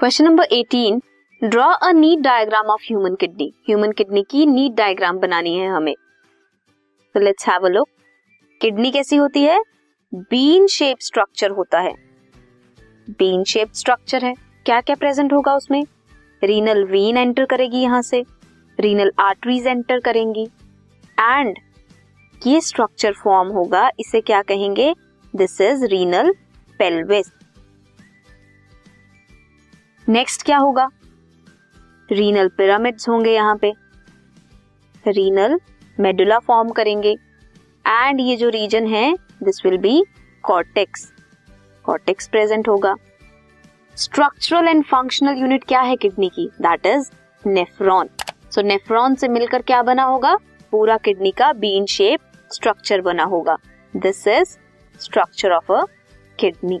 Question number 18 draw a neat diagram of human kidney human kidney की neat diagram बनानी है हमें। तो let's have a look kidney कैसी होती है? बीन शेप स्ट्रक्चर होता है। बीन शेप स्ट्रक्चर है। क्या क्या प्रेजेंट होगा उसमें? रीनल वीन एंटर करेगी यहाँ से। रीनल आर्टरीज एंटर करेंगी। एंड ये स्ट्रक्चर फॉर्म होगा, इसे क्या कहेंगे? This is renal pelvis next क्या होगा? रीनल पिरामिड्स होंगे यहाँ पे। रीनल मेडुला फॉर्म करेंगे। एंड ये जो रीजन है this will be cortex cortex present होगा। स्ट्रक्चरल एंड फंक्शनल यूनिट क्या है किडनी की? That is nephron so nephron से मिलकर क्या बना होगा? पूरा किडनी का बीन शेप स्ट्रक्चर बना होगा। This is structure of a kidney